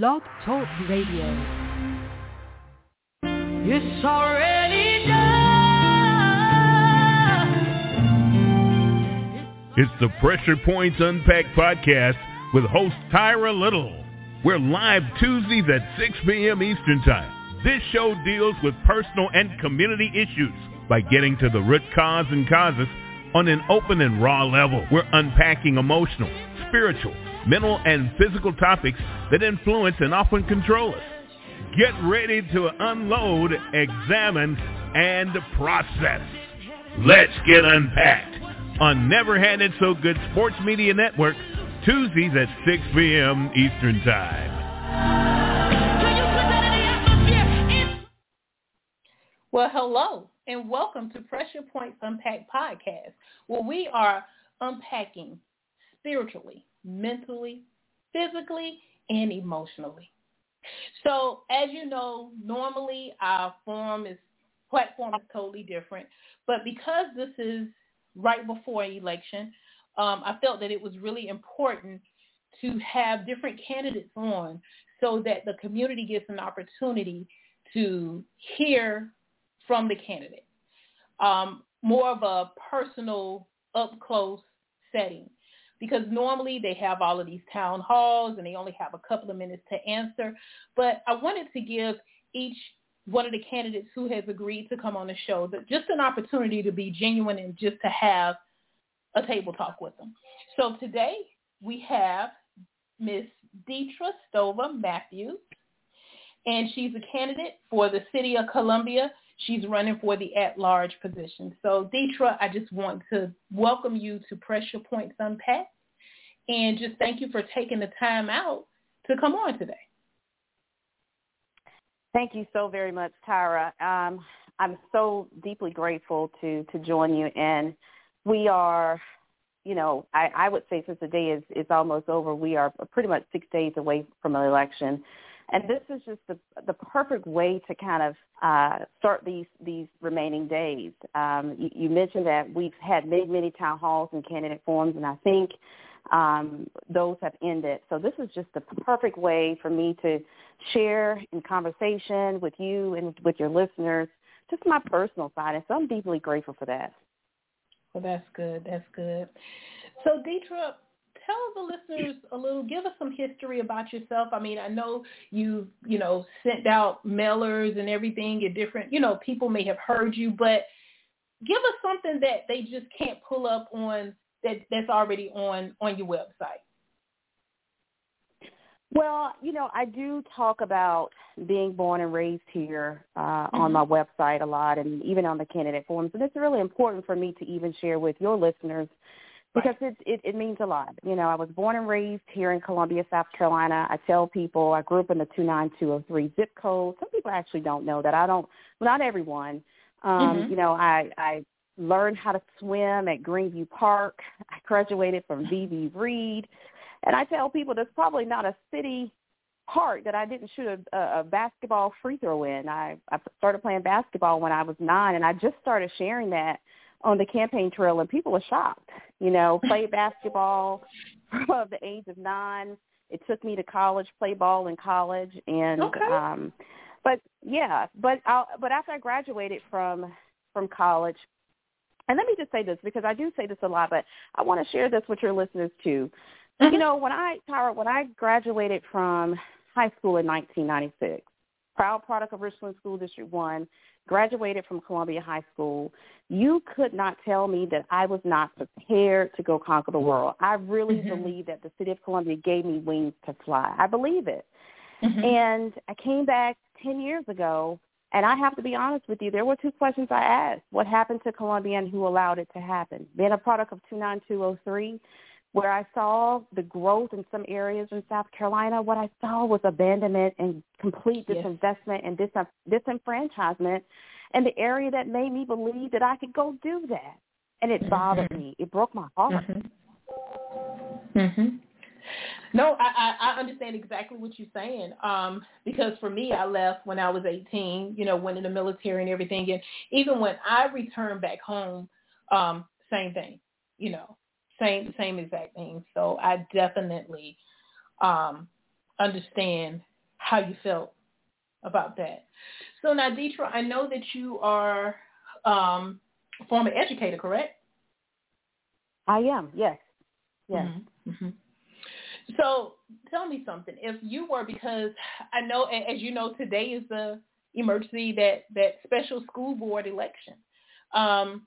Blog Talk Radio. It's already done. It's the Pressure Points Unpacked podcast with host Tyra Little. We're live Tuesdays at 6 p.m. Eastern Time. This show deals with personal and community issues by getting to the root cause and causes on an open and raw level. We're unpacking emotional, spiritual, mental, and physical topics that influence and often control us. Get ready to unload, examine, and process. Let's get unpacked on Never Had It So Good Sports Media Network, Tuesdays at 6 p.m. Eastern Time. Well, hello and welcome to Pressure Points Unpacked podcast, where we are unpacking spiritually, mentally, physically, and emotionally. So as you know, normally our form is platform is totally different, but because this is right before an election, um, I felt that it was really important to have different candidates on so that the community gets an opportunity to hear from the candidate. Um, more of a personal, up close setting because normally they have all of these town halls and they only have a couple of minutes to answer. But I wanted to give each one of the candidates who has agreed to come on the show just an opportunity to be genuine and just to have a table talk with them. So today we have Miss Deitra Stover Matthews, and she's a candidate for the City of Columbia. She's running for the at-large position. So Deitra, I just want to welcome you to Pressure Points Unpacked and just thank you for taking the time out to come on today. Thank you so very much, Tyra. Um, I'm so deeply grateful to to join you, and we are, you know, I, I would say since the day is is almost over, we are pretty much six days away from an election, and this is just the the perfect way to kind of uh, start these these remaining days. Um, you, you mentioned that we've had many many town halls and candidate forums, and I think um, those have ended. So this is just the perfect way for me to share in conversation with you and with your listeners, just my personal side. And so I'm deeply grateful for that. Well, that's good. That's good. So Deitra, tell the listeners a little, give us some history about yourself. I mean, I know you, you know, sent out mailers and everything and different, you know, people may have heard you, but give us something that they just can't pull up on that that's already on on your website? Well, you know, I do talk about being born and raised here uh, mm-hmm. on my website a lot, and even on the candidate forums. And it's really important for me to even share with your listeners because right. it, it it means a lot. You know, I was born and raised here in Columbia, South Carolina. I tell people I grew up in the two nine two zero three zip code. Some people actually don't know that. I don't. Well, not everyone. Um, mm-hmm. You know, I I learned how to swim at Greenview Park. I graduated from V.V. Reed. And I tell people there's probably not a city park that I didn't shoot a, a basketball free throw in. I, I started playing basketball when I was nine, and I just started sharing that on the campaign trail, and people were shocked. You know, played basketball from the age of nine. It took me to college, play ball in college, and okay. um, but yeah, but I, but after I graduated from from college, and let me just say this because I do say this a lot, but I want to share this with your listeners too. Mm-hmm. You know, when I, Tyra, when I graduated from high school in 1996, proud product of Richland School District 1, graduated from Columbia High School, you could not tell me that I was not prepared to go conquer the world. I really mm-hmm. believe that the city of Columbia gave me wings to fly. I believe it. Mm-hmm. And I came back 10 years ago and I have to be honest with you, there were two questions I asked. What happened to Columbia and who allowed it to happen? Being a product of 29203, where I saw the growth in some areas in South Carolina, what I saw was abandonment and complete disinvestment yes. and dis- disenfranchisement in the area that made me believe that I could go do that. And it bothered mm-hmm. me. It broke my heart. Mm-hmm. Mm-hmm. No, I, I, I understand exactly what you're saying. Um, because for me, I left when I was 18. You know, went in the military and everything, and even when I returned back home, um, same thing. You know, same same exact thing. So I definitely um, understand how you felt about that. So now, Deitra, I know that you are um, a former educator, correct? I am. Yes. Yes. Mm-hmm. Mm-hmm. So tell me something. If you were, because I know, as you know, today is the emergency that that special school board election. Um,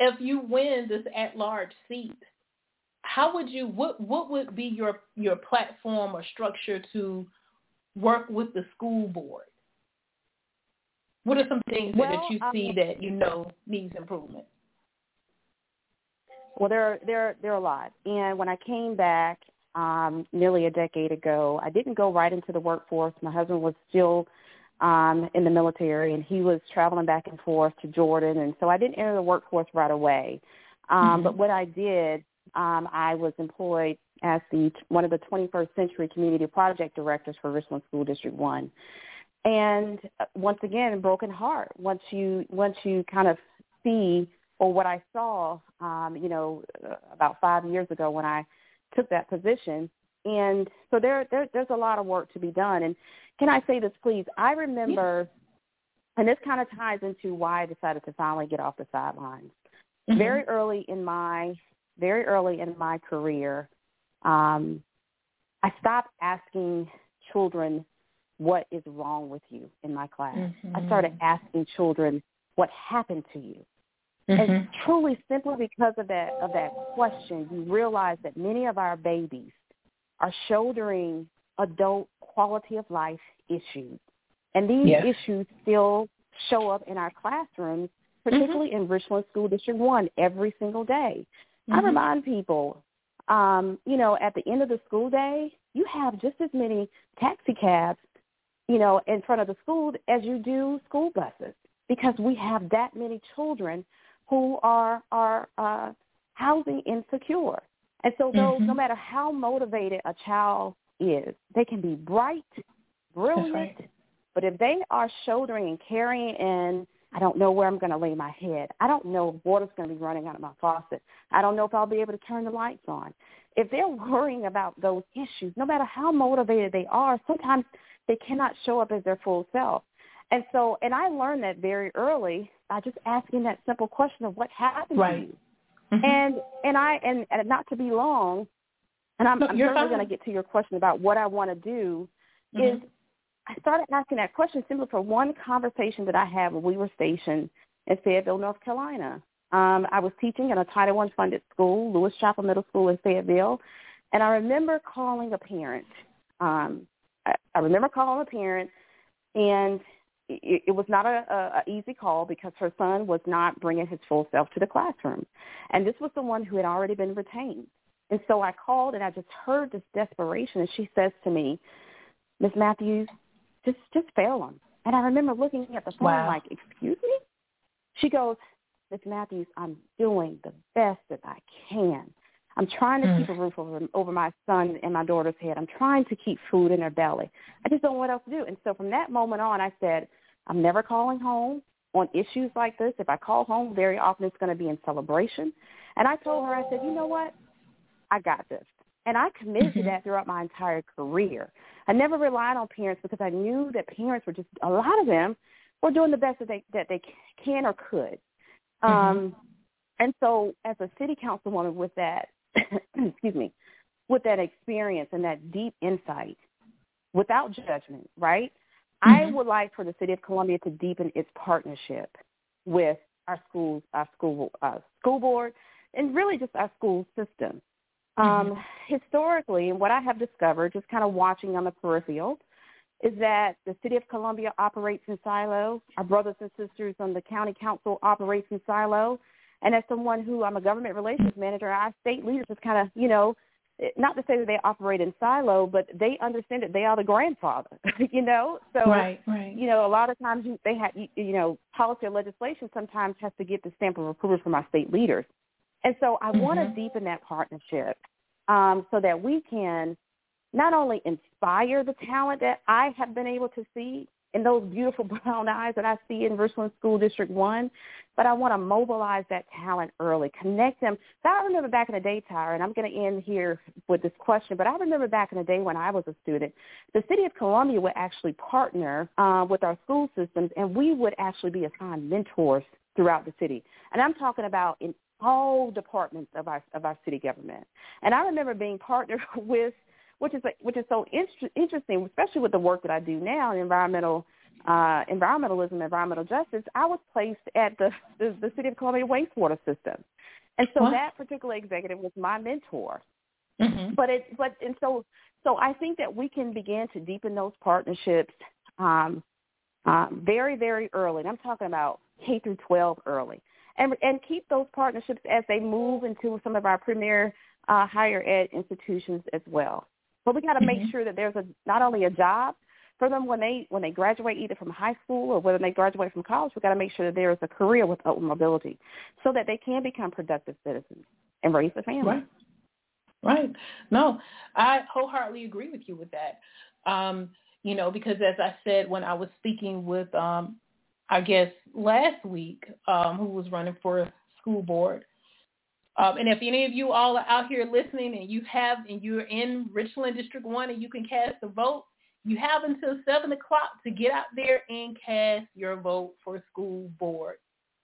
if you win this at-large seat, how would you? What what would be your your platform or structure to work with the school board? What are some things well, that you see um, that you know needs improvement? Well, there there there are a lot. And when I came back um, nearly a decade ago, I didn't go right into the workforce. My husband was still um, in the military, and he was traveling back and forth to Jordan, and so I didn't enter the workforce right away. Um, mm-hmm. But what I did, um, I was employed as the one of the 21st Century Community Project Directors for Richland School District One. And uh, once again, broken heart. Once you once you kind of see or what I saw, um, you know, uh, about five years ago when I took that position. And so there, there, there's a lot of work to be done. And can I say this, please? I remember, and this kind of ties into why I decided to finally get off the sidelines. Mm-hmm. Very early in my, very early in my career, um, I stopped asking children what is wrong with you in my class. Mm-hmm. I started asking children what happened to you. Mm-hmm. And truly, simply because of that of that question, you realize that many of our babies are shouldering adult quality of life issues, and these yes. issues still show up in our classrooms, particularly mm-hmm. in Richland School District One, every single day. Mm-hmm. I remind people, um, you know, at the end of the school day, you have just as many taxi cabs, you know, in front of the school as you do school buses because we have that many children who are are uh, housing insecure. And so, though, mm-hmm. no matter how motivated a child is, they can be bright, brilliant, right. but if they are shouldering and carrying in, I don't know where I'm going to lay my head. I don't know if water's going to be running out of my faucet. I don't know if I'll be able to turn the lights on. If they're worrying about those issues, no matter how motivated they are, sometimes they cannot show up as their full self. And so, and I learned that very early by just asking that simple question of what happened right. to you. Mm-hmm. And and I and, and not to be long, and I'm, no, I'm certainly going to get to your question about what I want to do. Mm-hmm. Is I started asking that question simply for one conversation that I had when we were stationed in Fayetteville, North Carolina. Um, I was teaching in a Title I funded school, Lewis Chapel Middle School in Fayetteville, and I remember calling a parent. Um, I, I remember calling a parent, and it, it was not a, a, a easy call because her son was not bringing his full self to the classroom, and this was the one who had already been retained. And so I called, and I just heard this desperation, and she says to me, "Miss Matthews, just just fail him." And I remember looking at the phone wow. like, "Excuse me?" She goes, "Miss Matthews, I'm doing the best that I can." I'm trying to mm. keep a roof over over my son and my daughter's head. I'm trying to keep food in their belly. I just don't know what else to do. And so from that moment on, I said, I'm never calling home on issues like this. If I call home, very often it's going to be in celebration. And I told her, I said, you know what? I got this. And I committed to mm-hmm. that throughout my entire career. I never relied on parents because I knew that parents were just a lot of them were doing the best that they that they can or could. Mm-hmm. Um, and so, as a city councilwoman with that excuse me, with that experience and that deep insight without judgment, right? Mm-hmm. I would like for the city of Columbia to deepen its partnership with our schools, our school uh, school board, and really just our school system. Mm-hmm. Um, historically, and what I have discovered, just kind of watching on the peripheral, is that the city of Columbia operates in silo. Our brothers and sisters on the county council operates in silo. And as someone who I'm a government relations manager, our state leaders just kind of, you know, not to say that they operate in silo, but they understand that they are the grandfather, you know. So, right, right. you know, a lot of times they have, you know, policy or legislation sometimes has to get the stamp of approval from our state leaders, and so I mm-hmm. want to deepen that partnership um, so that we can not only inspire the talent that I have been able to see and those beautiful brown eyes that I see in Richland School District 1, but I want to mobilize that talent early, connect them. So I remember back in the day, Tyra, and I'm going to end here with this question, but I remember back in the day when I was a student, the city of Columbia would actually partner uh, with our school systems, and we would actually be assigned mentors throughout the city. And I'm talking about in all departments of our of our city government. And I remember being partnered with which is which is so inter- interesting, especially with the work that I do now in environmental uh, environmentalism, environmental justice. I was placed at the the, the City of Columbia wastewater system, and so what? that particular executive was my mentor. Mm-hmm. But it but and so so I think that we can begin to deepen those partnerships um, uh, very very early. And I'm talking about K through 12 early, and and keep those partnerships as they move into some of our premier uh, higher ed institutions as well. But we got to mm-hmm. make sure that there's a not only a job for them when they when they graduate either from high school or whether they graduate from college. We got to make sure that there is a career with upward mobility, so that they can become productive citizens and raise a family. Right. Right. No, I wholeheartedly agree with you with that. Um, you know, because as I said when I was speaking with, um, I guess last week, um, who was running for school board, um, and if any of you all are out here listening and you have and you're in Richland District One and you can cast a vote, you have until seven o'clock to get out there and cast your vote for school board.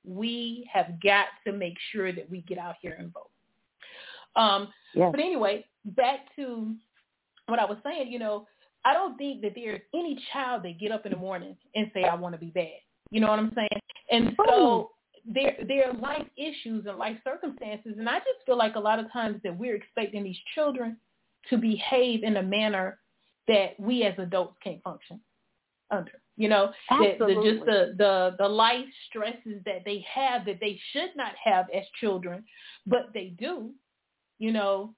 We have got to make sure that we get out here and vote. Um, yes. But anyway, back to what I was saying. You know, I don't think that there's any child that get up in the morning and say, "I want to be bad." You know what I'm saying? And so there there are life issues and life circumstances, and I just feel like a lot of times that we're expecting these children to behave in a manner that we as adults can't function under. You know, the, the, just the, the the life stresses that they have that they should not have as children, but they do. You know,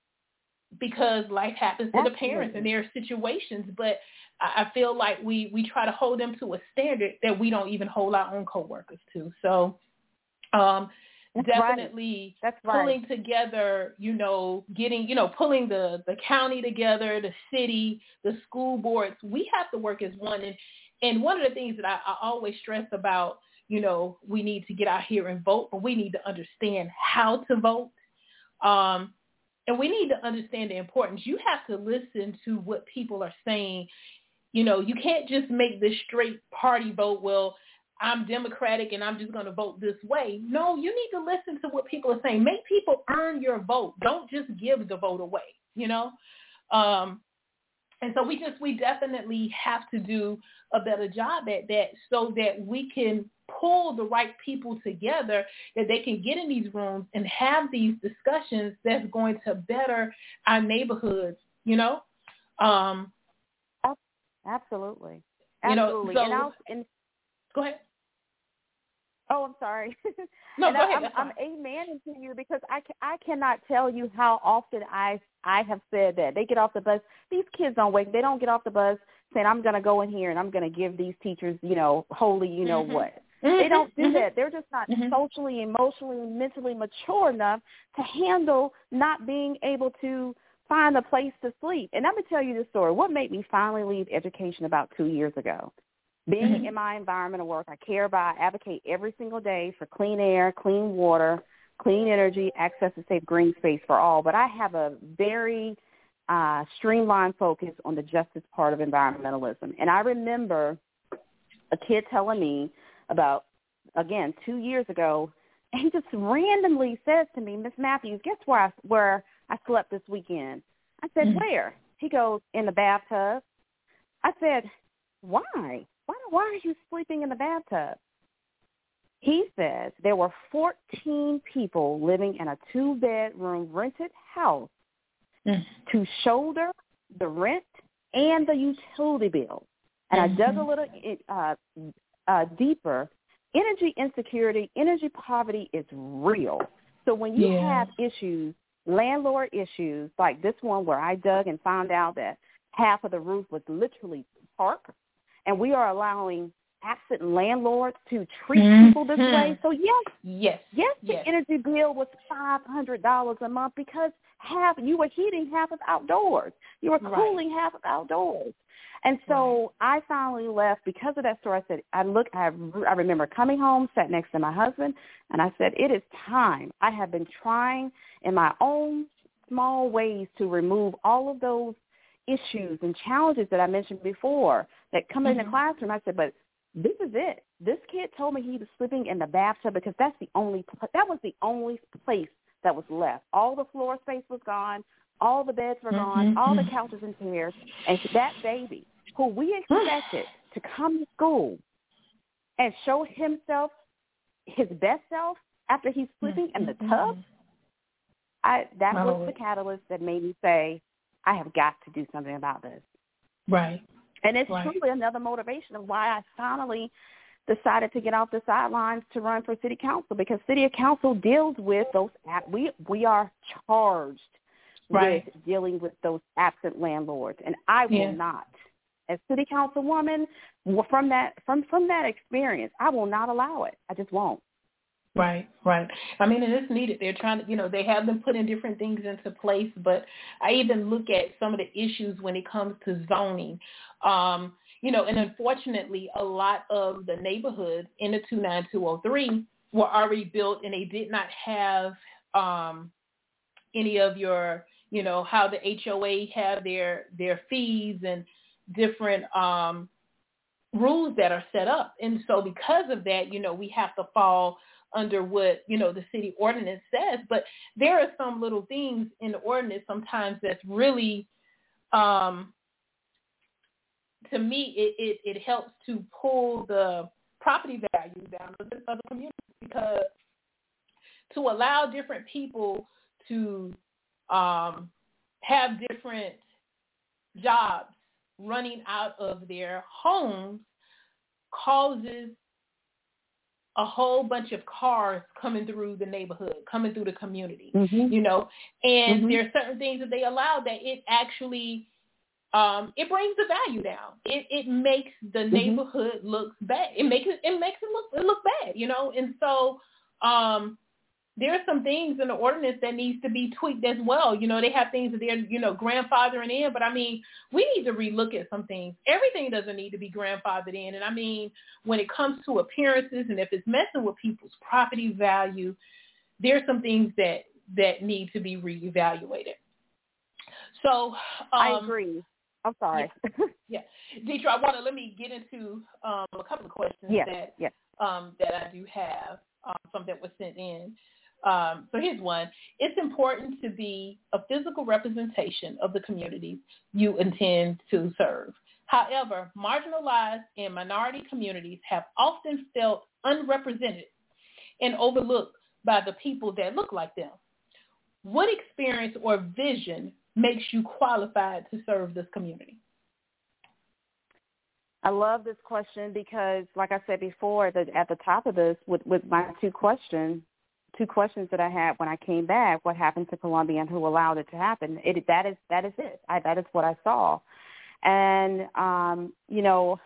because life happens to Absolutely. the parents and there are situations, but I feel like we we try to hold them to a standard that we don't even hold our own coworkers to. So um, that's definitely right. That's pulling right. together, you know, getting, you know, pulling the, the county together, the city, the school boards. We have to work as one. And, and one of the things that I, I always stress about, you know, we need to get out here and vote, but we need to understand how to vote. Um, and we need to understand the importance. You have to listen to what people are saying. You know, you can't just make this straight party vote. Well, I'm Democratic and I'm just going to vote this way. No, you need to listen to what people are saying. Make people earn your vote. Don't just give the vote away, you know? Um, and so we just, we definitely have to do a better job at that so that we can pull the right people together that they can get in these rooms and have these discussions that's going to better our neighborhoods, you know? Um, Absolutely. Absolutely. You know, so, and, I'll, and go ahead. Oh, I'm sorry. No, go ahead. I'm, I'm amen to you because I, I cannot tell you how often I I have said that they get off the bus. These kids don't wake. They don't get off the bus saying I'm going to go in here and I'm going to give these teachers, you know, holy, you know mm-hmm. what. Mm-hmm. They don't do mm-hmm. that. They're just not mm-hmm. socially, emotionally, mentally mature enough to handle not being able to find a place to sleep. And I'm going to tell you this story. What made me finally leave education about two years ago? Being mm-hmm. in my environmental work, I care about, I advocate every single day for clean air, clean water, clean energy, access to safe green space for all. But I have a very uh, streamlined focus on the justice part of environmentalism. And I remember a kid telling me about, again, two years ago, and he just randomly says to me, Miss Matthews, guess where I, where I slept this weekend? I said, mm-hmm. where? He goes, in the bathtub. I said, why? Why, are you sleeping in the bathtub? He says there were 14 people living in a two-bedroom rented house mm. to shoulder the rent and the utility bill. And mm-hmm. I dug a little uh, uh, deeper. Energy insecurity, energy poverty is real. So when you yeah. have issues, landlord issues like this one where I dug and found out that half of the roof was literally tarp and we are allowing absent landlords to treat mm-hmm. people this way. So yes, yes, yes, the yes. energy bill was five hundred dollars a month because half. You were heating half of outdoors. You were cooling right. half of outdoors. And so right. I finally left because of that story. I said, I look, I, I remember coming home, sat next to my husband, and I said, it is time. I have been trying in my own small ways to remove all of those issues and challenges that I mentioned before that come mm-hmm. in the classroom. I said, but this is it. This kid told me he was sleeping in the bathtub because that's the only that was the only place that was left. All the floor space was gone. All the beds were gone. Mm-hmm. All the couches and chairs. And that baby, who we expected to come to school and show himself his best self after he's sleeping in the tub, mm-hmm. I that was the catalyst that made me say, I have got to do something about this. Right. And it's right. truly another motivation of why I finally decided to get off the sidelines to run for city council because city council deals with those we we are charged right. with dealing with those absent landlords and I will yeah. not as city councilwoman from that from from that experience I will not allow it I just won't Right, right. I mean, and it's needed. They're trying to, you know, they have been putting different things into place, but I even look at some of the issues when it comes to zoning. Um, you know, and unfortunately, a lot of the neighborhoods in the 29203 were already built and they did not have um, any of your, you know, how the HOA have their, their fees and different um, rules that are set up. And so because of that, you know, we have to fall under what you know the city ordinance says but there are some little things in the ordinance sometimes that's really um to me it it, it helps to pull the property value down of the, of the community because to allow different people to um have different jobs running out of their homes causes a whole bunch of cars coming through the neighborhood, coming through the community, mm-hmm. you know, and mm-hmm. there are certain things that they allow that it actually, um, it brings the value down. It, it makes the mm-hmm. neighborhood look bad. It makes it, it makes it look, it look bad, you know, and so, um, there are some things in the ordinance that needs to be tweaked as well. You know, they have things that they're, you know, grandfathering in, but I mean, we need to relook at some things. Everything doesn't need to be grandfathered in. And I mean, when it comes to appearances and if it's messing with people's property value, there's some things that, that need to be reevaluated. So um, I agree. I'm sorry. Yeah, yeah. Deitra, I want to let me get into um, a couple of questions yes, that yes. Um, that I do have, um, some that were sent in. Um, so here's one. It's important to be a physical representation of the communities you intend to serve. However, marginalized and minority communities have often felt unrepresented and overlooked by the people that look like them. What experience or vision makes you qualified to serve this community? I love this question because, like I said before, the, at the top of this, with, with my two questions, two questions that I had when I came back. What happened to Columbia and who allowed it to happen? It that is that is it. I, that is what I saw, and um, you know,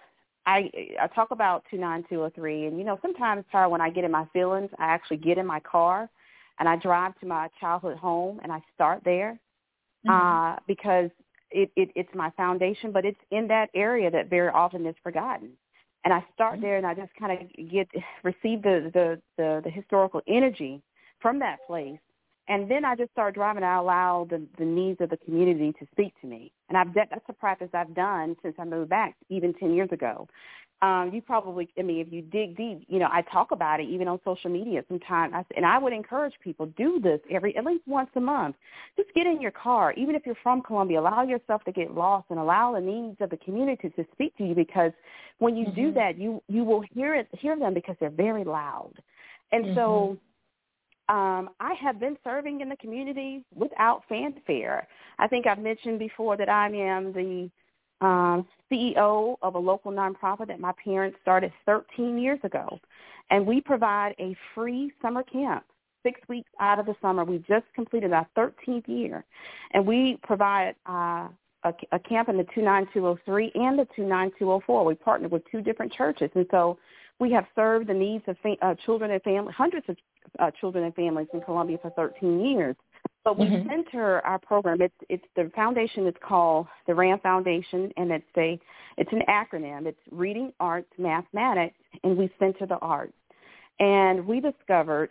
I I talk about two nine two zero oh three, and you know, sometimes Tyra, when I get in my feelings, I actually get in my car, and I drive to my childhood home, and I start there, mm-hmm. uh, because it, it it's my foundation, but it's in that area that very often is forgotten and I start mm-hmm. there and I just kind of get receive the, the the the historical energy from that place, and then I just start driving. I allow the the needs of the community to speak to me, and I've that's a practice I've done since I moved back, even ten years ago um, you probably, I mean, if you dig deep, you know, I talk about it even on social media sometimes. I, and I would encourage people, do this every, at least once a month. Just get in your car, even if you're from Columbia, allow yourself to get lost and allow the needs of the community to speak to you because when you mm-hmm. do that, you, you will hear it, hear them because they're very loud. And mm-hmm. so um, I have been serving in the community without fanfare. I think I've mentioned before that I am the um, CEO of a local nonprofit that my parents started 13 years ago. And we provide a free summer camp six weeks out of the summer. We just completed our 13th year. And we provide uh, a, a camp in the 29203 and the 29204. We partnered with two different churches. And so we have served the needs of fa- uh, children and families, hundreds of uh, children and families in Columbia for 13 years. But we Mhm. center our program. It's it's the foundation is called the RAM Foundation, and it's a it's an acronym. It's Reading, Arts, Mathematics, and we center the arts. And we discovered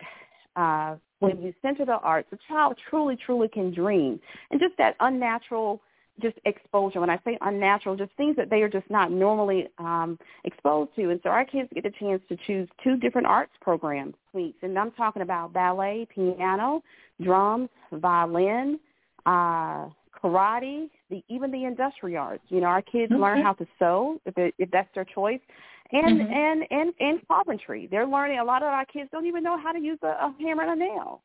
uh, when you center the arts, the child truly, truly can dream, and just that unnatural just exposure. When I say unnatural, just things that they are just not normally um, exposed to. And so our kids get the chance to choose two different arts programs weeks. And I'm talking about ballet, piano, drums, violin, uh, karate, the even the industrial arts. You know, our kids learn how to sew if it, if that's their choice. And, Mhm. and and and carpentry. They're learning. A lot of our kids don't even know how to use a, a hammer and a nail.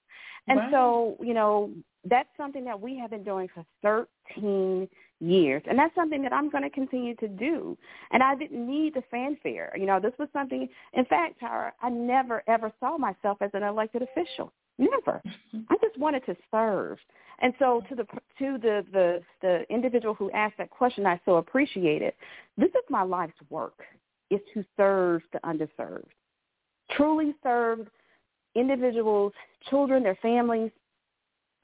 And Right. so, you know, that's something that we have been doing for 13 years. And that's something that I'm going to continue to do. And I didn't need the fanfare. You know, this was something, in fact, Tyra, I never, ever saw myself as an elected official. Never. Mm-hmm. I just wanted to serve. And so to the to the, the the individual who asked that question, I so appreciate it. This is my life's work, is to serve the underserved. Truly serve individuals, children, their families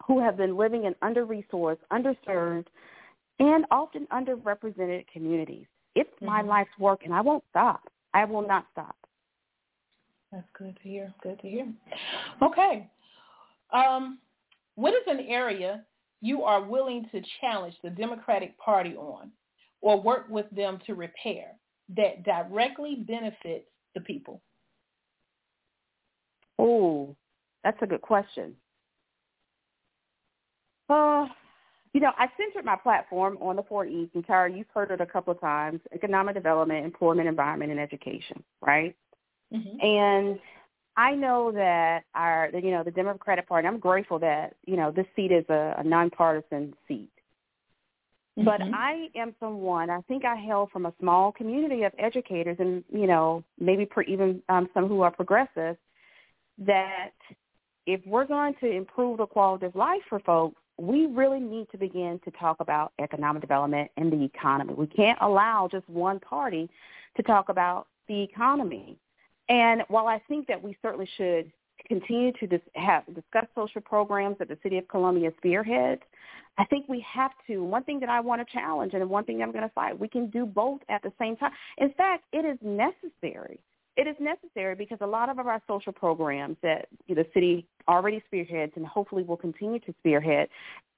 who have been living in under-resourced, underserved, and often underrepresented communities. It's my Mhm. life's work, and I won't stop. I will not stop. That's good to hear. Good to hear. Okay. Um, what is an area you are willing to challenge the Democratic Party on or work with them to repair that directly benefits the people? Oh, that's a good question. Uh, you know, I centered my platform on the four E's, and Tyra, you've heard it a couple of times: economic development, employment, environment, and education. Right? Mm-hmm. And I know that our, you know, the Democratic Party. I'm grateful that you know this seat is a, a nonpartisan seat. But Mhm. I am someone. I think I hail from a small community of educators, and you know, maybe per, even um, some who are progressive. That if we're going to improve the quality of life for folks, we really need to begin to talk about economic development and the economy. We can't allow just one party to talk about the economy. And while I think that we certainly should continue to dis- have, discuss social programs that the City of Columbia spearheads, I think we have to. One thing that I want to challenge and one thing I'm going to fight, we can do both at the same time. In fact, it is necessary. It is necessary because a lot of our social programs that the city already spearheads and hopefully will continue to spearhead,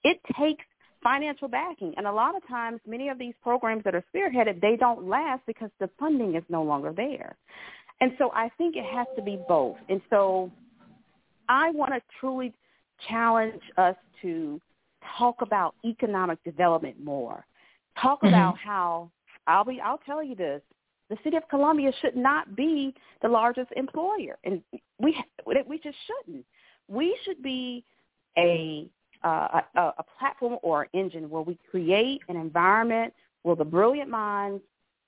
it takes financial backing. And a lot of times, many of these programs that are spearheaded, they don't last because the funding is no longer there. And so I think it has to be both. And so I want to truly challenge us to talk about economic development more. Talk Mhm. about how I'll be I'll tell you this. The city of Columbia should not be the largest employer and we we just shouldn't. We should be a uh, a, a platform or engine where we create an environment where the brilliant minds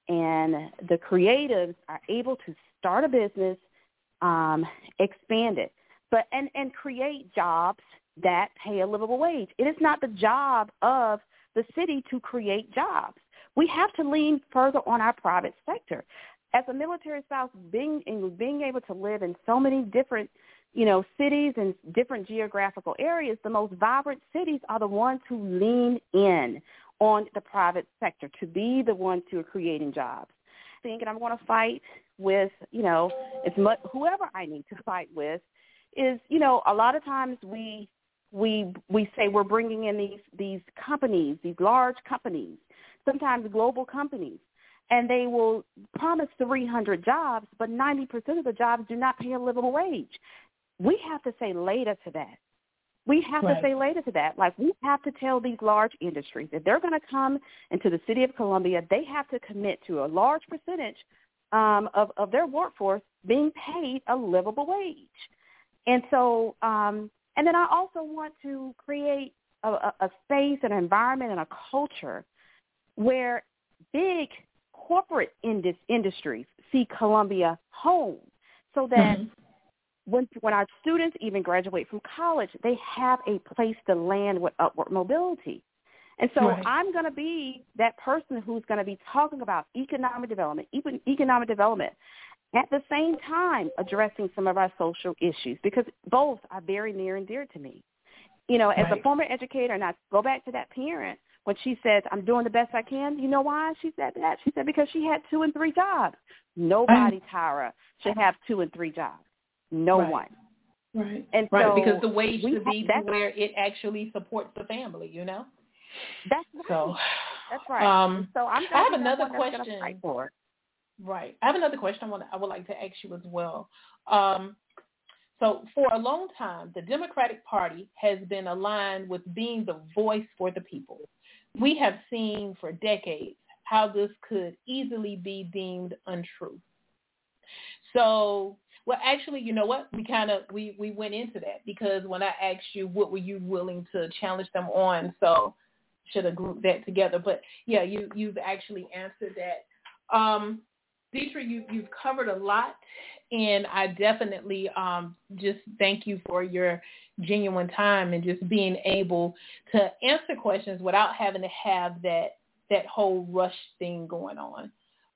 and the creatives are able to start a business, um, expand it, but and and create jobs that pay a livable wage. It is not the job of the city to create jobs. We have to lean further on our private sector. As a military spouse, being being able to live in so many different, you know, cities and different geographical areas, the most vibrant cities are the ones who lean in on the private sector to be the ones who are creating jobs. I think, and I'm going to fight with, you know, as much whoever I need to fight with, is, you know, a lot of times we we we say we're bringing in these these companies, these large companies, sometimes global companies, and they will promise 300 jobs, but 90% of the jobs do not pay a livable wage. We have to say later to that. We have Right. to say later to that. Like we have to tell these large industries if they're going to come into the city of Columbia, they have to commit to a large percentage um, of of their workforce being paid a livable wage. And so, um, and then I also want to create a, a, a space, an environment, and a culture where big corporate indus- industries see Columbia home, so that Mhm. when when our students even graduate from college, they have a place to land with upward mobility. And so Right. I'm going to be that person who's going to be talking about economic development, even economic development, at the same time addressing some of our social issues because both are very near and dear to me. You know, as right. a former educator, and I go back to that parent when she says, I'm doing the best I can, you know why she said that? She said because she had two and three jobs. Nobody, Tyra, should have two and three jobs. No right. one. Right. And right, so because the wage should be that's, where it actually supports the family, you know? That's right. So, that's right. Um, so I'm I have another question. Right. I have another question I want I would like to ask you as well. Um, so for a long time, the Democratic Party has been aligned with being the voice for the people. We have seen for decades how this could easily be deemed untrue. So, well, actually, you know what? We kind of we we went into that because when I asked you what were you willing to challenge them on, so should have grouped that together. But yeah, you you've actually answered that. Um, Deitra, you you've covered a lot, and I definitely um, just thank you for your genuine time and just being able to answer questions without having to have that that whole rush thing going on.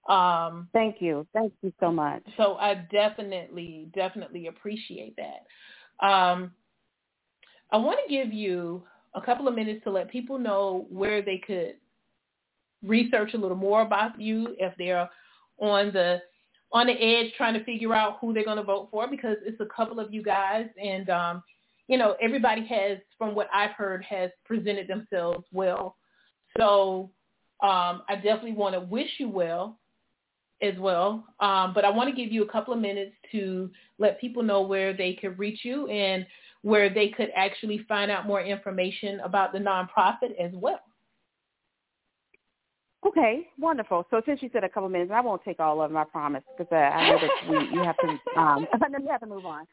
Um, Thank you. Thank you so much. So I definitely, definitely appreciate that. Um, I want to give you a couple of minutes to let people know where they could research a little more about you if they're on the on the edge trying to figure out who they're going to vote for because it's a couple of you guys and um, you know everybody has from what I've heard has presented themselves well. So um, I definitely want to wish you well as well. Um, but I want to give you a couple of minutes to let people know where they could reach you and where they could actually find out more information about the nonprofit as well. Okay, wonderful. So since you said a couple minutes, I won't take all of them, I promise, because uh, I know that we, you have to, um, then you have to move on.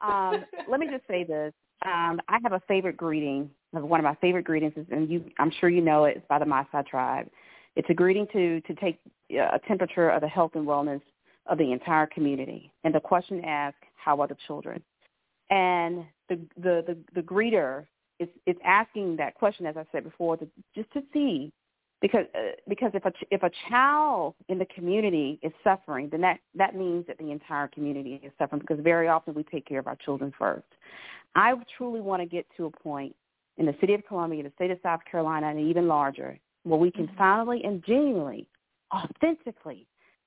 Um, let me just say this. Um, I have a favorite greeting. One of my favorite greetings is, and you, I'm sure you know it, it's by the Maasai tribe. It's a greeting to, to take a temperature of the health and wellness of the entire community. And the question asked, how are the children? And the, the, the, the greeter is, is asking that question, as I said before, to, just to see because uh, because if a if a child in the community is suffering, then that that means that the entire community is suffering. Because very often we take care of our children first. I truly want to get to a point in the city of Columbia, the state of South Carolina, and even larger, where we can mm-hmm. finally and genuinely, authentically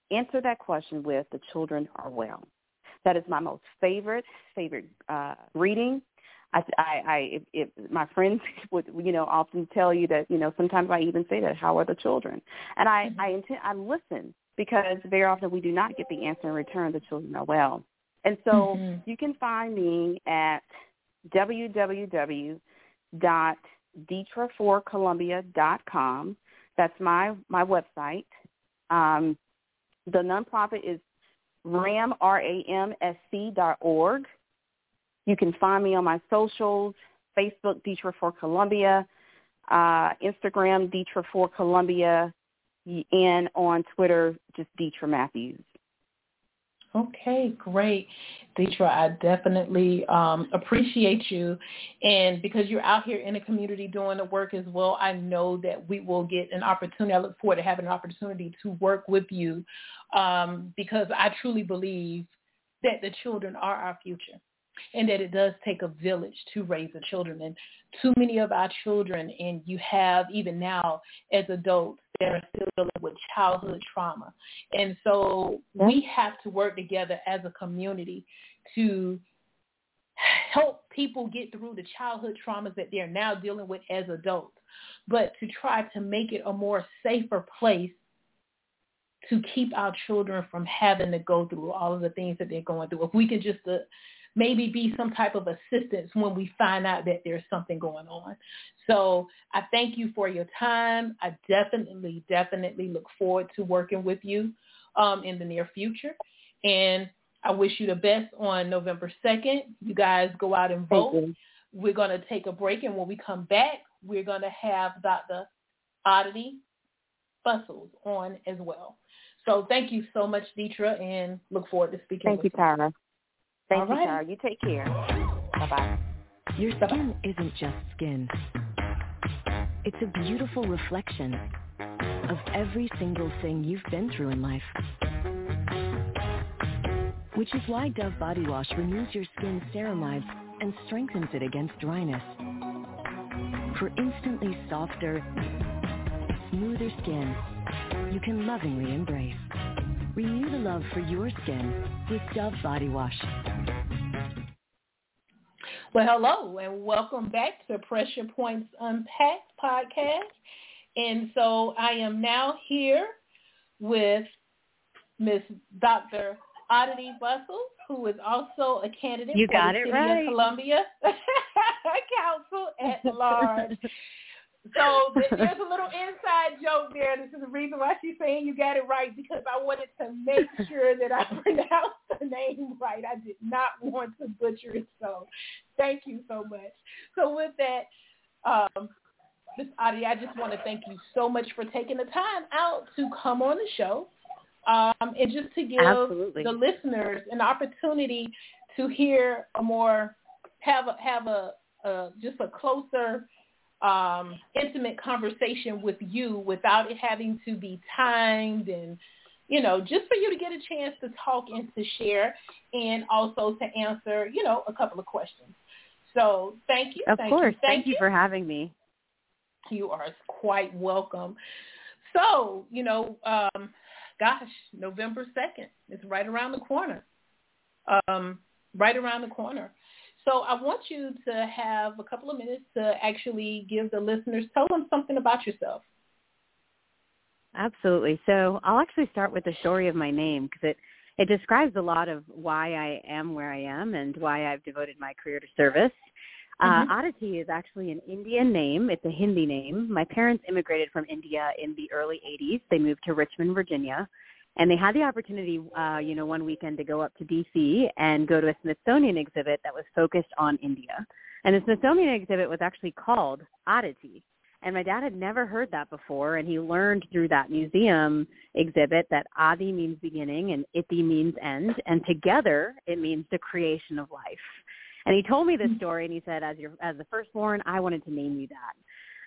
answer that question with the children are well. That is my most favorite favorite uh, reading I, I, I if, if my friends would, you know, often tell you that, you know, sometimes I even say that, how are the children? And I, mm-hmm. I intend, I listen because very often we do not get the answer in return. The children are well, and so mm-hmm. you can find me at www.deitra4columbia.com. That's my my website. Um, the nonprofit is ram You can find me on my socials, Facebook, Deitra for Columbia, uh, Instagram, Deitra for Columbia, and on Twitter, just Deitra Matthews. Okay, great. Deitra, I definitely um, appreciate you. And because you're out here in the community doing the work as well, I know that we will get an opportunity. I look forward to having an opportunity to work with you um, because I truly believe that the children are our future and that it does take a village to raise the children. And too many of our children, and you have even now as adults, that are still dealing with childhood trauma. And so we have to work together as a community to help people get through the childhood traumas that they're now dealing with as adults, but to try to make it a more safer place to keep our children from having to go through all of the things that they're going through. If we can just uh, maybe be some type of assistance when we find out that there's something going on. So I thank you for your time. I definitely, definitely look forward to working with you um, in the near future. And I wish you the best on November 2nd. You guys go out and vote. We're going to take a break, and when we come back, we're going to have Dr. Aditi Bussells on as well. So thank you so much, Deitra, and look forward to speaking thank with you. Thank you. Thank All you, right. Tyra. You take care. Bye-bye. Your skin isn't just skin. It's a beautiful reflection of every single thing you've been through in life. Which is why Dove Body Wash removes your skin's ceramides and strengthens it against dryness for instantly softer, smoother skin you can lovingly embrace. Renew the love for your skin with Dove Body Wash. Well, hello and welcome back to Pressure Points Unpacked podcast. And so I am now here with Miss Dr. Aditi Bussells, who is also a candidate you for the it City right. of Columbia Council at Large. so there's a little inside joke there. This is the reason why she's saying you got it right because I wanted to make sure that I pronounced the name right. I did not want to butcher it. So thank you so much. So with that, um, Ms. Adi, I just want to thank you so much for taking the time out to come on the show um, and just to give Absolutely. the listeners an opportunity to hear a more have a have a, a just a closer um, intimate conversation with you without it having to be timed and you know just for you to get a chance to talk and to share and also to answer you know a couple of questions. So thank you. Of thank course. You, thank you for having me. you are quite welcome. So, you know, um, gosh, November 2nd is right around the corner. Um, right around the corner. So I want you to have a couple of minutes to actually give the listeners, tell them something about yourself. Absolutely. So I'll actually start with the story of my name because it, it describes a lot of why I am where I am and why I've devoted my career to service. Mhm. Uh, Aditi is actually an Indian name. It's a Hindi name. My parents immigrated from India in the early 80s. They moved to Richmond, Virginia. And they had the opportunity, uh, you know, one weekend to go up to D.C. and go to a Smithsonian exhibit that was focused on India. And the Smithsonian exhibit was actually called Aditi. And my dad had never heard that before, and he learned through that museum exhibit that Adi means beginning and Iti means end, and together it means the creation of life. And he told me this story, and he said, as your as the firstborn, I wanted to name you that.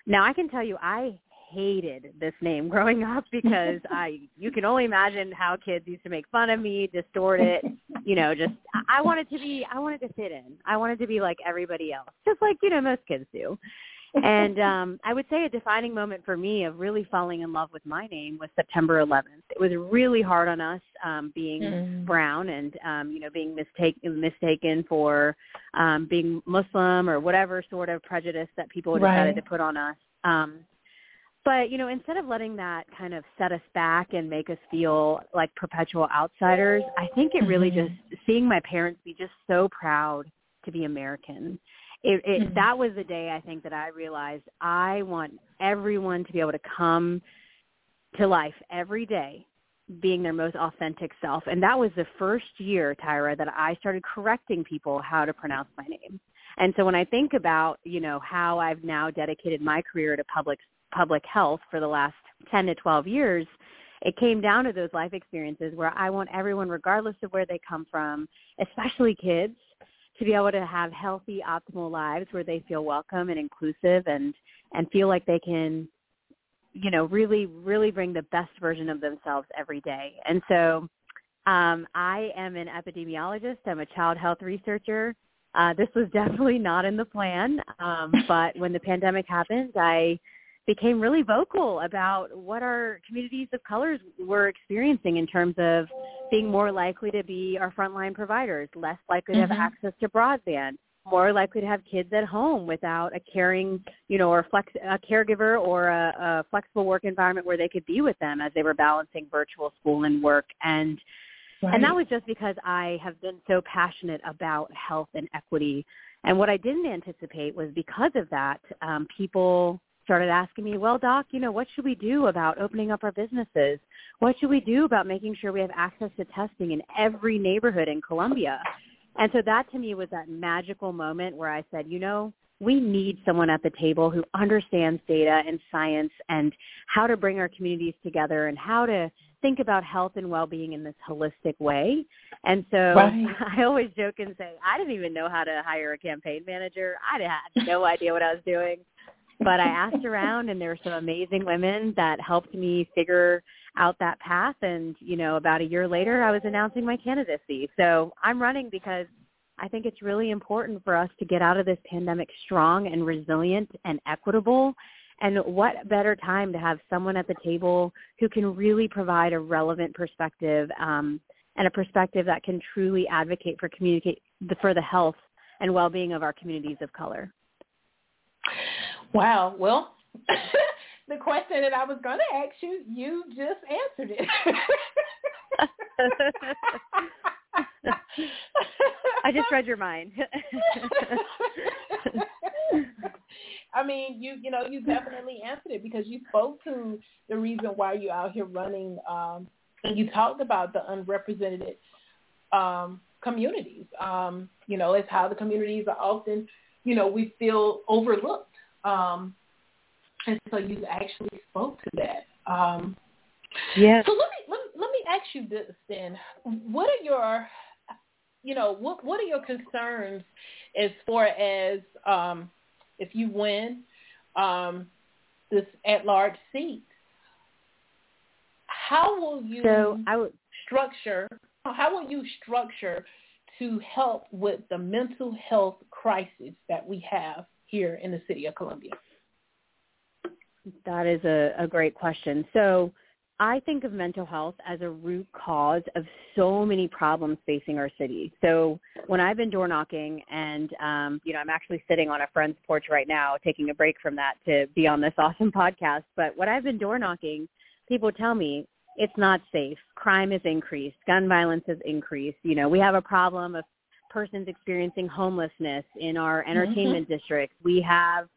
Now I can tell you, I hated this name growing up because I you can only imagine how kids used to make fun of me, distort it, you know, just I wanted to be I wanted to fit in. I wanted to be like everybody else. Just like, you know, most kids do. And um I would say a defining moment for me of really falling in love with my name was September 11th. It was really hard on us um being Mm. brown and um you know being mistaken mistaken for um being Muslim or whatever sort of prejudice that people decided Right. to put on us. Um but you know instead of letting that kind of set us back and make us feel like perpetual outsiders i think it really Mhm. just seeing my parents be just so proud to be american it, it Mhm. that was the day i think that i realized i want everyone to be able to come to life every day being their most authentic self and that was the first year tyra that i started correcting people how to pronounce my name and so when i think about you know how i've now dedicated my career to public public health for the last 10 to 12 years, it came down to those life experiences where I want everyone, regardless of where they come from, especially kids, to be able to have healthy, optimal lives where they feel welcome and inclusive and, and feel like they can, you know, really, really bring the best version of themselves every day. And so um, I am an epidemiologist. I'm a child health researcher. Uh, this was definitely not in the plan, um, but when the pandemic happened, I became really vocal about what our communities of colors were experiencing in terms of being more likely to be our frontline providers, less likely to have Mhm. access to broadband, more likely to have kids at home without a caring, you know, or flex, a caregiver or a, a flexible work environment where they could be with them as they were balancing virtual school and work. And and that was just because I have been so passionate about health and equity. And what I didn't anticipate was because of that, um, people started asking me, well, doc, you know, what should we do about opening up our businesses? What should we do about making sure we have access to testing in every neighborhood in Columbia? And so that to me was that magical moment where I said, you know, we need someone at the table who understands data and science and how to bring our communities together and how to think about health and well-being in this holistic way. And so Right. I always joke and say, I didn't even know how to hire a campaign manager. I had no idea what I was doing. But I asked around and there were some amazing women that helped me figure out that path. And, you know, about a year later, I was announcing my candidacy. So I'm running because I think it's really important for us to get out of this pandemic strong and resilient and equitable. And what better time to have someone at the table who can really provide a relevant perspective um, and a perspective that can truly advocate for communicate for the health and well-being of our communities of color. Wow. Well, the question that I was going to ask you, you just answered it. I just read your mind. I mean, you you know, you definitely answered it because you spoke to the reason why you're out here running, um, and you talked about the unrepresented um, communities. Um, you know, it's how the communities are often, you know, we feel overlooked. Um, and so you actually spoke to that. Um, yeah. So let me, let, me let me ask you this then. What are your, you know, what, what are your concerns as far as um, if you win um, this at-large seat? How will you so I would, structure, how will you structure to help with the mental health crisis that we have here in the city of Columbia? That is a, a great question. So I think of mental health as a root cause of so many problems facing our city. So when I've been door knocking and, um, you know, I'm actually sitting on a friend's porch right now, taking a break from that to be on this awesome podcast. But when I've been door knocking, people tell me it's not safe. Crime has increased. Gun violence has increased. You know, we have a problem of persons experiencing homelessness in our mm-hmm. entertainment mm-hmm. district. We have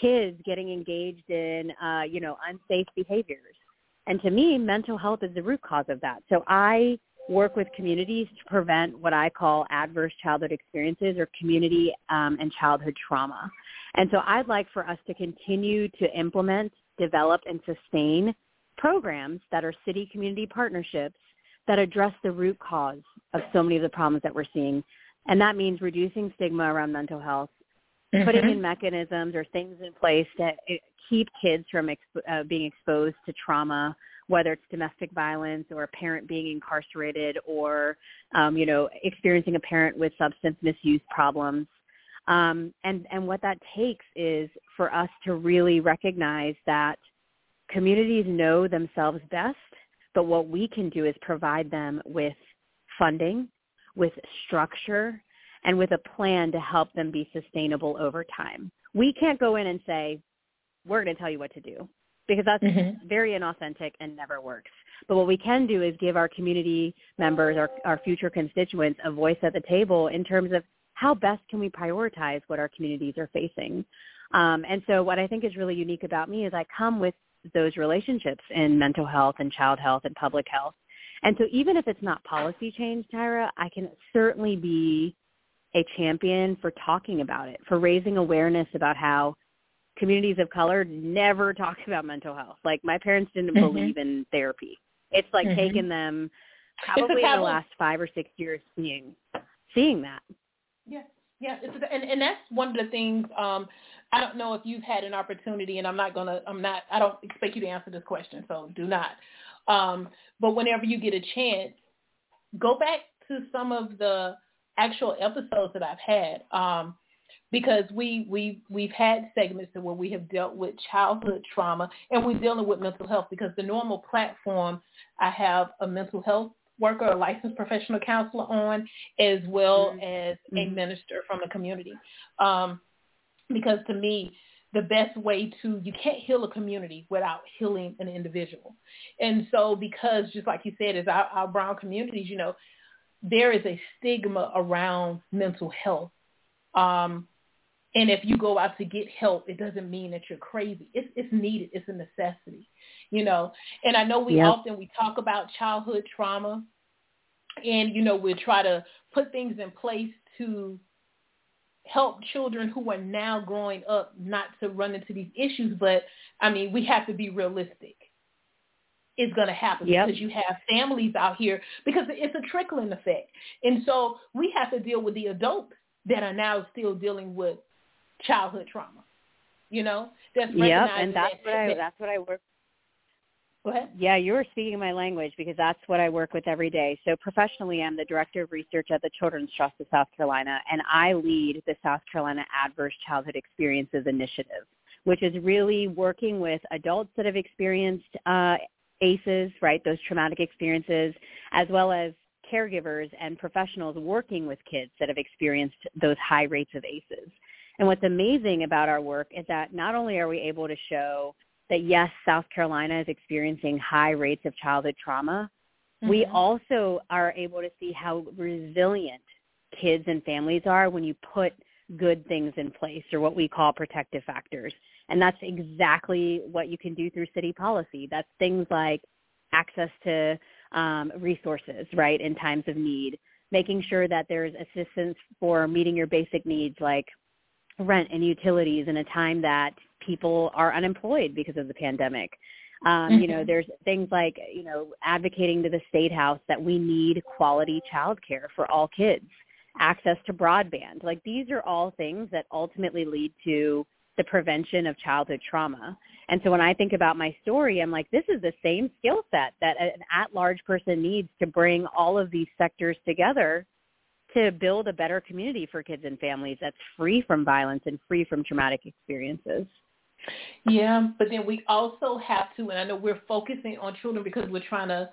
kids getting engaged in, uh, you know, unsafe behaviors. And to me, mental health is the root cause of that. So I work with communities to prevent what I call adverse childhood experiences or community um, and childhood trauma. And so I'd like for us to continue to implement, develop, and sustain programs that are city community partnerships that address the root cause of so many of the problems that we're seeing. And that means reducing stigma around mental health, mm-hmm. putting in mechanisms or things in place to eh, keep kids from exp- uh, being exposed to trauma, whether it's domestic violence or a parent being incarcerated or, um, you know, experiencing a parent with substance misuse problems. Um, and, and what that takes is for us to really recognize that communities know themselves best, but what we can do is provide them with funding, with structure, and with a plan to help them be sustainable over time. We can't go in and say, we're going to tell you what to do because that's mm-hmm. very inauthentic and never works. But what we can do is give our community members, our, our future constituents, a voice at the table in terms of how best can we prioritize what our communities are facing. Um, and so what I think is really unique about me is I come with those relationships in mental health and child health and public health. And so even if it's not policy change, Tyra, I can certainly be a champion for talking about it, for raising awareness about how communities of color never talk about mental health. Like my parents didn't mm-hmm. believe in therapy. It's like mm-hmm. taken them probably in the last five or six years seeing seeing that. Yeah, yeah, it's, and and that's one of the things. Um, I don't know if you've had an opportunity, and I'm not gonna, I'm not, I don't expect you to answer this question, so do not. Um, but whenever you get a chance, go back to some of the actual episodes that I've had. Um, because we we we've had segments where we have dealt with childhood trauma and we're dealing with mental health because the normal platform I have a mental health worker, a licensed professional counselor on, as well mm-hmm. as a mm-hmm. minister from the community. Um, because to me, the best way to you can't heal a community without healing an individual. And so because just like you said, is our, our brown communities, you know, there is a stigma around mental health. Um, and if you go out to get help, it doesn't mean that you're crazy. It's it's needed. It's a necessity, you know. And I know we yep. often we talk about childhood trauma, and you know we try to put things in place to help children who are now growing up not to run into these issues. But I mean, we have to be realistic. It's going to happen yep. because you have families out here because it's a trickling effect, and so we have to deal with the adults that are now still dealing with childhood trauma. You know, that's yep, and that's that, what I that's what I work. Go ahead. Yeah, you're speaking my language because that's what I work with every day. So professionally, I'm the Director of Research at the Children's Trust of South Carolina, and I lead the South Carolina Adverse Childhood Experiences Initiative, which is really working with adults that have experienced uh, ACEs, right, those traumatic experiences, as well as caregivers and professionals working with kids that have experienced those high rates of ACEs. And what's amazing about our work is that not only are we able to show that yes, South Carolina is experiencing high rates of childhood trauma, mm-hmm. we also are able to see how resilient kids and families are when you put good things in place or what we call protective factors. And that's exactly what you can do through city policy. That's things like access to um, resources, right, in times of need, making sure that there's assistance for meeting your basic needs like rent and utilities in a time that people are unemployed because of the pandemic. Um. You know, mm-hmm. there's things like, you know, advocating to the state house that we need quality childcare for all kids, access to broadband. Like these are all things that ultimately lead to the prevention of childhood trauma. And so when I think about my story, I'm like, this is the same skill set that an at-large person needs to bring all of these sectors together to build a better community for kids and families that's free from violence and free from traumatic experiences. Yeah, but then we also have to, and I know we're focusing on children because we're trying to,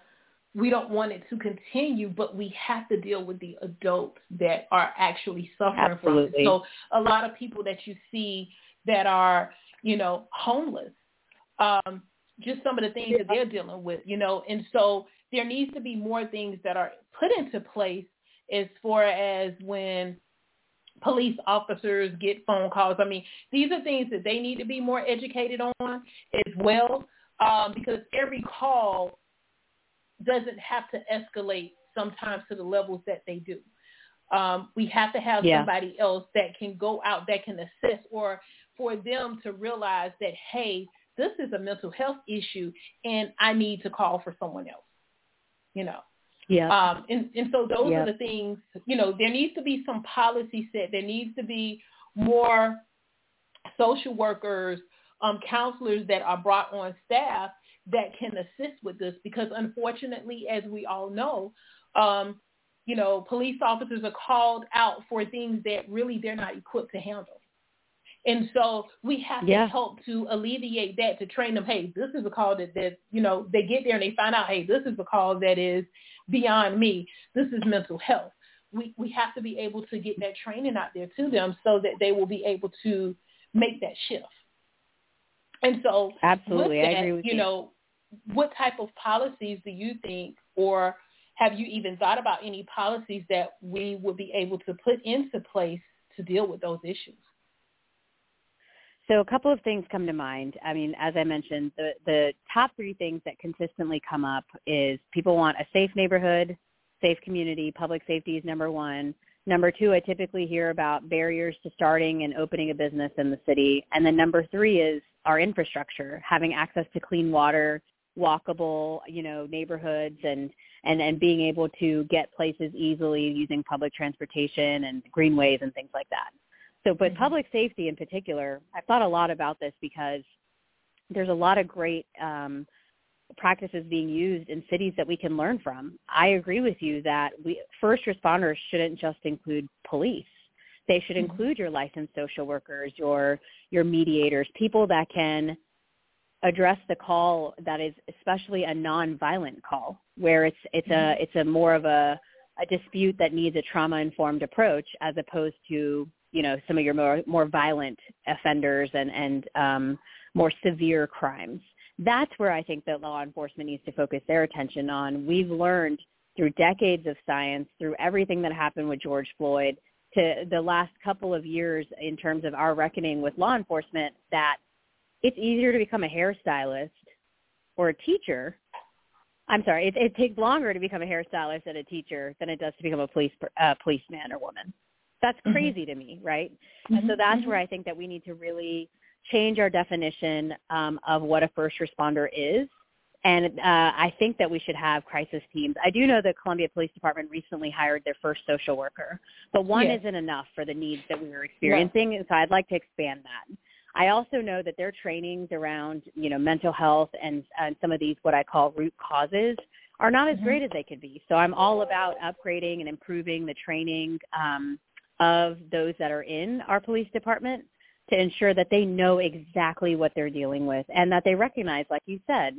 we don't want it to continue, but we have to deal with the adults that are actually suffering Absolutely. from it. So a lot of people that you see that are, you know, homeless, um, just some of the things that they're dealing with, you know, and so there needs to be more things that are put into place as far as when police officers get phone calls. I mean, these are things that they need to be more educated on as well um, because every call doesn't have to escalate sometimes to the levels that they do. Um, we have to have yeah. somebody else that can go out, that can assist, or for them to realize that, hey, this is a mental health issue and I need to call for someone else, you know. Yeah. Um, and, and so those are the things, you know, there needs to be some policy set. There needs to be more social workers, um, counselors that are brought on staff that can assist with this because unfortunately, as we all know, um, you know, police officers are called out for things that really they're not equipped to handle. And so we have yeah. to help to alleviate that to train them, hey, this is a call that, that, you know, they get there and they find out, hey, this is a call that is beyond me. This is mental health. We, we have to be able to get that training out there to them so that they will be able to make that shift. And so absolutely, that, I agree with you. You know, what type of policies do you think or have you even thought about any policies that we would be able to put into place to deal with those issues? So a couple of things come to mind. I mean, as I mentioned, the, the top three things that consistently come up is people want a safe neighborhood, safe community, public safety is number one. Number two, I typically hear about barriers to starting and opening a business in the city. And then number three is our infrastructure, having access to clean water, walkable, you know, neighborhoods and, and, and being able to get places easily using public transportation and greenways and things like that. So, but mm-hmm. public safety in particular, I've thought a lot about this because there's a lot of great um, practices being used in cities that we can learn from. I agree with you that we first responders shouldn't just include police. They should mm-hmm. include your licensed social workers, your your mediators, people that can address the call that is especially a nonviolent call where it's it's mm-hmm. a it's a more of a a dispute that needs a trauma informed approach as opposed to you know some of your more more violent offenders and and um, more severe crimes. That's where I think that law enforcement needs to focus their attention on. We've learned through decades of science, through everything that happened with George Floyd, to the last couple of years in terms of our reckoning with law enforcement, that it's easier to become a hairstylist or a teacher. I'm sorry, it, it takes longer to become a hairstylist and a teacher than it does to become a police uh, policeman or woman. That's mm-hmm. crazy mm-hmm. to me, right? Mm-hmm. And so mm-hmm. that's where mm-hmm. I think that we need to really change our definition um, of what a first responder is. And uh, I think that we should have crisis teams. I do know that Columbia Police Department recently hired their first social worker, but one yes. isn't enough for the needs that we were experiencing. And so I'd like to expand that. I I also know that their trainings around, you know, mental health and, and some of these what I call root causes are not as Mm-hmm. great as they could be. So I'm all about upgrading and improving the training um, of those that are in our police department to ensure that they know exactly what they're dealing with and that they recognize, like you said,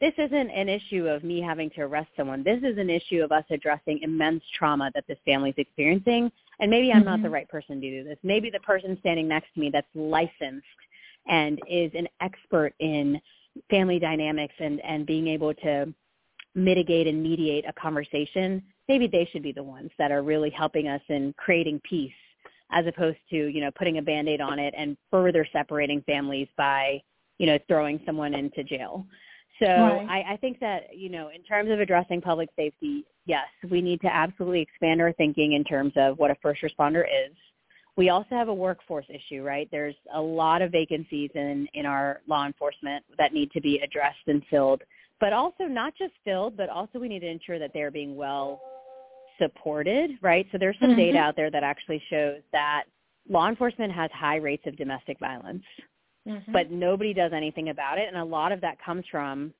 this isn't an issue of me having to arrest someone. This is an issue of us addressing immense trauma that this family's experiencing. And maybe I'm not the Mhm. right person to do this. Maybe the person standing next to me that's licensed and is an expert in family dynamics and, and being able to mitigate and mediate a conversation, maybe they should be the ones that are really helping us in creating peace as opposed to, you know, putting a band-aid on it and further separating families by, you know, throwing someone into jail. So Right. I, I think that, you know, in terms of addressing public safety, yes, we need to absolutely expand our thinking in terms of what a first responder is. We also have a workforce issue, right? There's a lot of vacancies in, in our law enforcement that need to be addressed and filled, but also not just filled, but also we need to ensure that they're being well supported, right? So there's some Mhm. data out there that actually shows that law enforcement has high rates of domestic violence Mhm. but nobody does anything about it and a lot of that comes from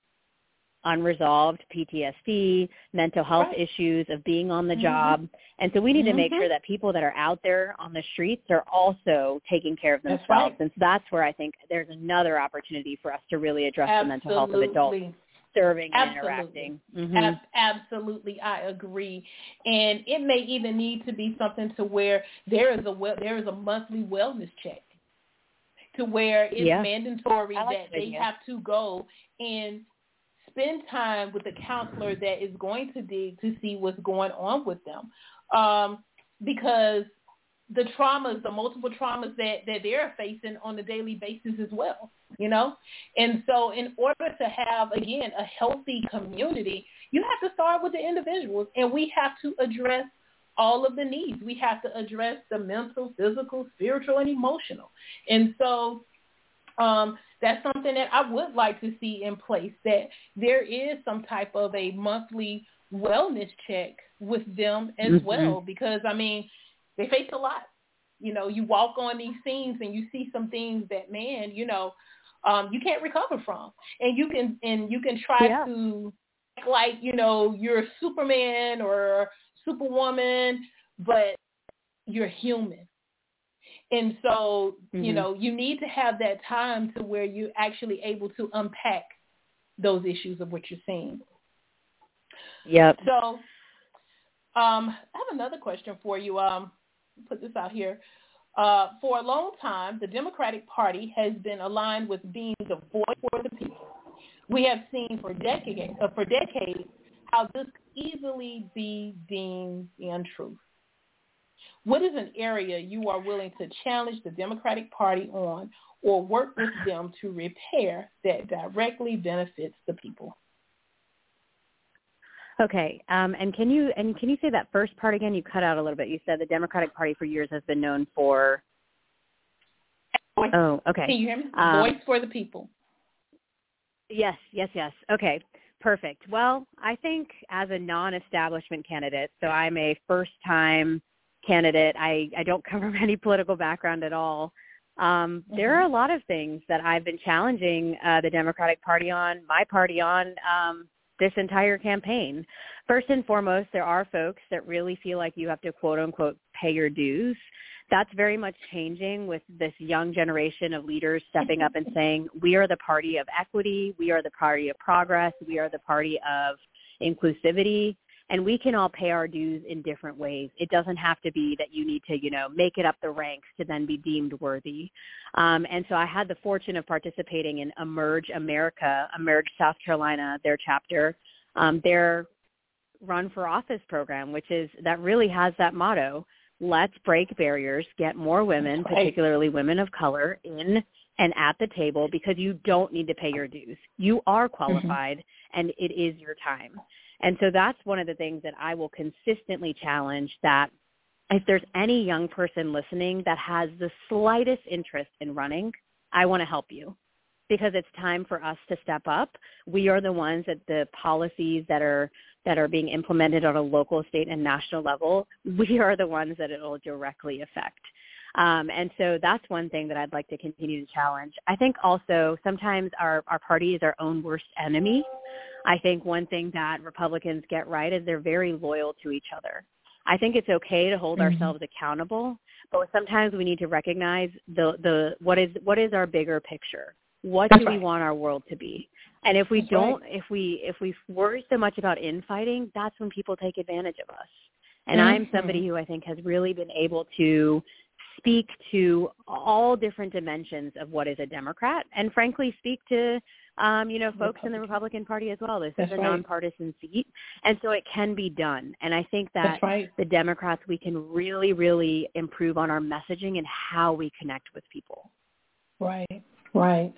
unresolved PTSD, mental health Right. issues of being on the Mhm. job. And so we need to make sure that people that are out there on the streets are also taking care of That's themselves. right. And so that's where I think there's another opportunity for us to really address the mental health of adults Absolutely. serving and Absolutely. interacting. Mhm. Ab- absolutely, I agree. And it may even need to be something to where there is a well, there is a monthly wellness check, to where it's Yeah. mandatory like that that they idea. have to go and spend time with a counselor that is going to dig to see what's going on with them, um, because the traumas, the multiple traumas that, that they're facing on a daily basis as well, you know? And so in order to have, again, a healthy community, you have to start with the individuals and we have to address all of the needs. We have to address the mental, physical, spiritual, and emotional. And so um, that's something that I would like to see in place, that there is some type of a monthly wellness check with them as Mhm. well, because, I mean, they face a lot. You know, you walk on these scenes and you see some things that, man, you know, um, you can't recover from, and you can and you can try Yeah. to act like you know you're a Superman or Superwoman, but you're human. And so, you Mhm. know, you need to have that time to where you're actually able to unpack those issues of what you're seeing. Yep. So um, I have another question for you. Um, put this out here. Uh, for a long time, the Democratic Party has been aligned with being the voice for the people. We have seen for decades, uh, for decades how this could easily be deemed the untruth. What is an area you are willing to challenge the Democratic Party on or work with them to repair that directly benefits the people? Okay. Um, and can you and can you say that first part again? You cut out a little bit. You said the Democratic Party for years has been known for. Voice, Oh, okay. Can you hear me? Um, voice for the people. Yes, yes, yes. Okay, perfect. Well, I think as a non-establishment candidate, so I'm a first-time candidate. I, I don't come from any political background at all. Um, There are a lot of things that I've been challenging uh, the Democratic Party on, my party on, um, this entire campaign. First and foremost, there are folks that really feel like you have to quote unquote pay your dues. That's very much changing with this young generation of leaders stepping up and saying, we are the party of equity, we are the party of progress, we are the party of inclusivity, and we can all pay our dues in different ways. It doesn't have to be that you need to, you know, make it up the ranks to then be deemed worthy. Um, and so I had the fortune of participating in Emerge America, Emerge South Carolina, their chapter, um, their run for office program, which is that really has that motto, let's break barriers, get more women, right. particularly women of color, in and at the table because you don't need to pay your dues. You are qualified and it is your time. And so that's one of the things that I will consistently challenge that if there's any young person listening that has the slightest interest in running, I want to help you because it's time for us to step up. We are the ones that the policies that are that are being implemented on a local, state, and national level, we are the ones that it will directly affect. Um, and so that's one thing that I'd like to continue to challenge. I think also sometimes our, our party is our own worst enemy. I think one thing that Republicans get right is they're very loyal to each other. I think it's okay to hold mm-hmm. ourselves accountable, but sometimes we need to recognize the the what is what is our bigger picture. What That's do right. we want our world to be? And if we That's don't, right. if we if we worry so much about infighting, that's when people take advantage of us. And mm-hmm. I'm somebody who I think has really been able to speak to all different dimensions of what is a Democrat, and frankly, speak to um, you know, folks in the Republican Party as well. This That's is a right. nonpartisan seat, and so it can be done. And I think that right. the Democrats, we can really, really improve on our messaging and how we connect with people. Right. Right.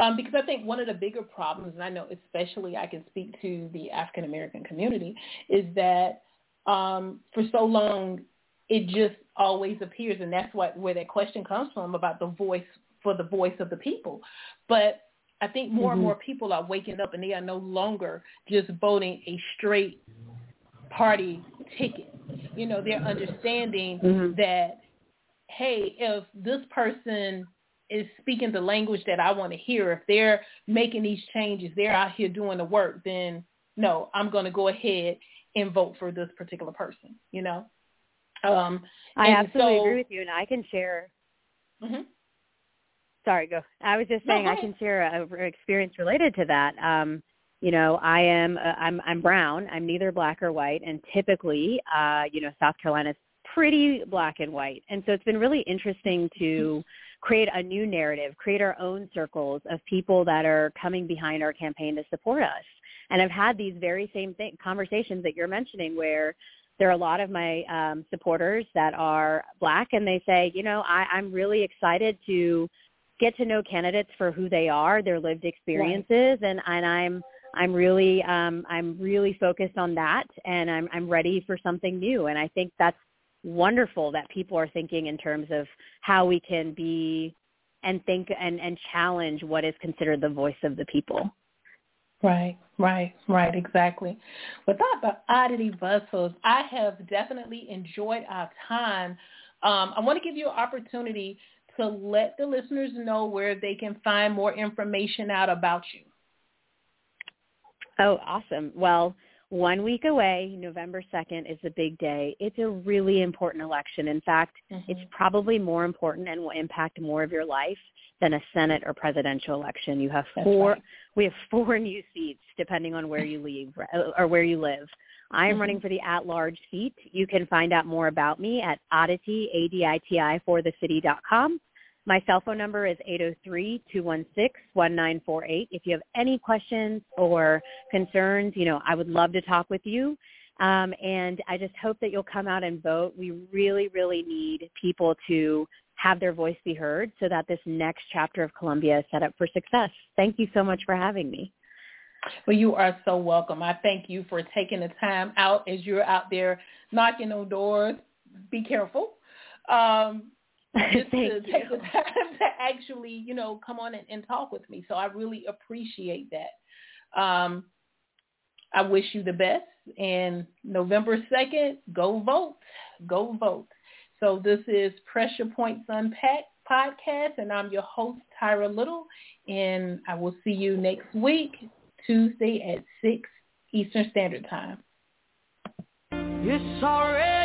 Um, because I think one of the bigger problems, and I know especially I can speak to the African American community, is that um, for so long it just always appears, and that's what where that question comes from about the voice for the voice of the people. But I think more mm-hmm. and more people are waking up and they are no longer just voting a straight party ticket. You know, they're understanding mm-hmm. that, hey, if this person is speaking the language that I want to hear, if they're making these changes, they're out here doing the work, then no, I'm going to go ahead and vote for this particular person, you know? Um, I absolutely so, agree with you, and I can share. Mm-hmm. Sorry, go. I was just saying no, I can share a, experience related to that. Um, you know, I am uh, I'm I'm brown. I'm neither black or white, and typically, uh, you know, South Carolina's pretty black and white, and so it's been really interesting to create a new narrative, create our own circles of people that are coming behind our campaign to support us. And I've had these very same thing, conversations that you're mentioning where there are a lot of my um, supporters that are black and they say, you know, I, I'm really excited to get to know candidates for who they are, their lived experiences, right. and and I'm I'm really um, I'm really focused on that, and I'm I'm ready for something new, and I think that's wonderful that people are thinking in terms of how we can be and think and and challenge what is considered the voice of the people. Right, right, right, exactly. Without the Aditi Bussells, I have definitely enjoyed our time. Um, I want to give you an opportunity to let the listeners know where they can find more information out about you. Oh, awesome. Well, one week away, November 2nd is the big day. It's a really important election. In fact, mm-hmm. it's probably more important and will impact more of your life than a Senate or presidential election. You have four, right. we have four new seats depending on where you live or where you live. I am mm-hmm. running for the at-large seat. You can find out more about me at Aditi, A-D-I-T-I, for the city.com. My cell phone number is 803-216-1948. If you have any questions or concerns, you know, I would love to talk with you. Um, and I just hope that you'll come out and vote. We really, really need people to have their voice be heard so that this next chapter of Columbia is set up for success. Thank you so much for having me. Well, you are so welcome. I thank you for taking the time out as you're out there knocking on doors. Be careful. Um, just to take the time to actually, you know, come on and, and, talk with me. So I really appreciate that. Um, I wish you the best. And November 2nd, go vote. Go vote. So this is Pressure Points Unpacked podcast, and I'm your host, Tyra Little. And I will see you next week, Tuesday at 6 Eastern Standard Time. It's already